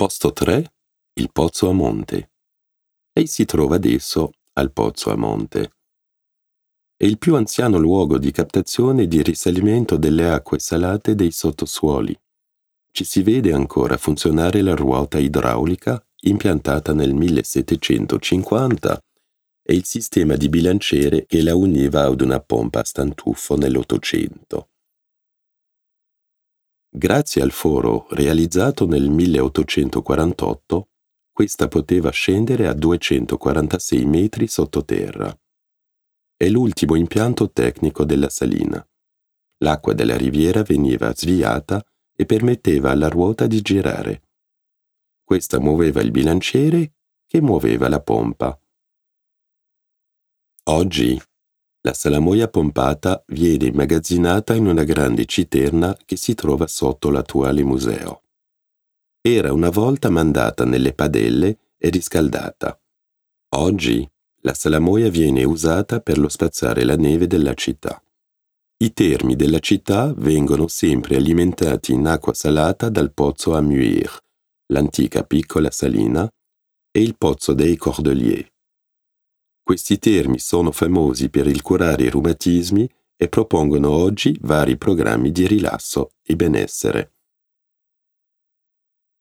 Posto 3. Il Pozzo a Monte. Lei si trova adesso al Pozzo a Monte. È il più anziano luogo di captazione e di risalimento delle acque salate dei sottosuoli. Ci si vede ancora funzionare la ruota idraulica impiantata nel 1750 e il sistema di bilanciere che la univa ad una pompa a stantuffo nell'Ottocento. Grazie al foro realizzato nel 1848, questa poteva scendere a 246 metri sottoterra. È l'ultimo impianto tecnico della salina. L'acqua della riviera veniva sviata e permetteva alla ruota di girare. Questa muoveva il bilanciere che muoveva la pompa. Oggi la salamoia pompata viene immagazzinata in una grande citerna che si trova sotto l'attuale museo. Era una volta mandata nelle padelle e riscaldata. Oggi la salamoia viene usata per lo spazzare la neve della città. I termi della città vengono sempre alimentati in acqua salata dal pozzo a l'antica piccola salina, e il pozzo dei Cordeliers. Questi termi sono famosi per il curare i reumatismi e propongono oggi vari programmi di rilasso e benessere.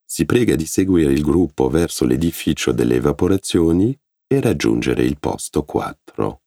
Si prega di seguire il gruppo verso l'edificio delle evaporazioni e raggiungere il posto 4.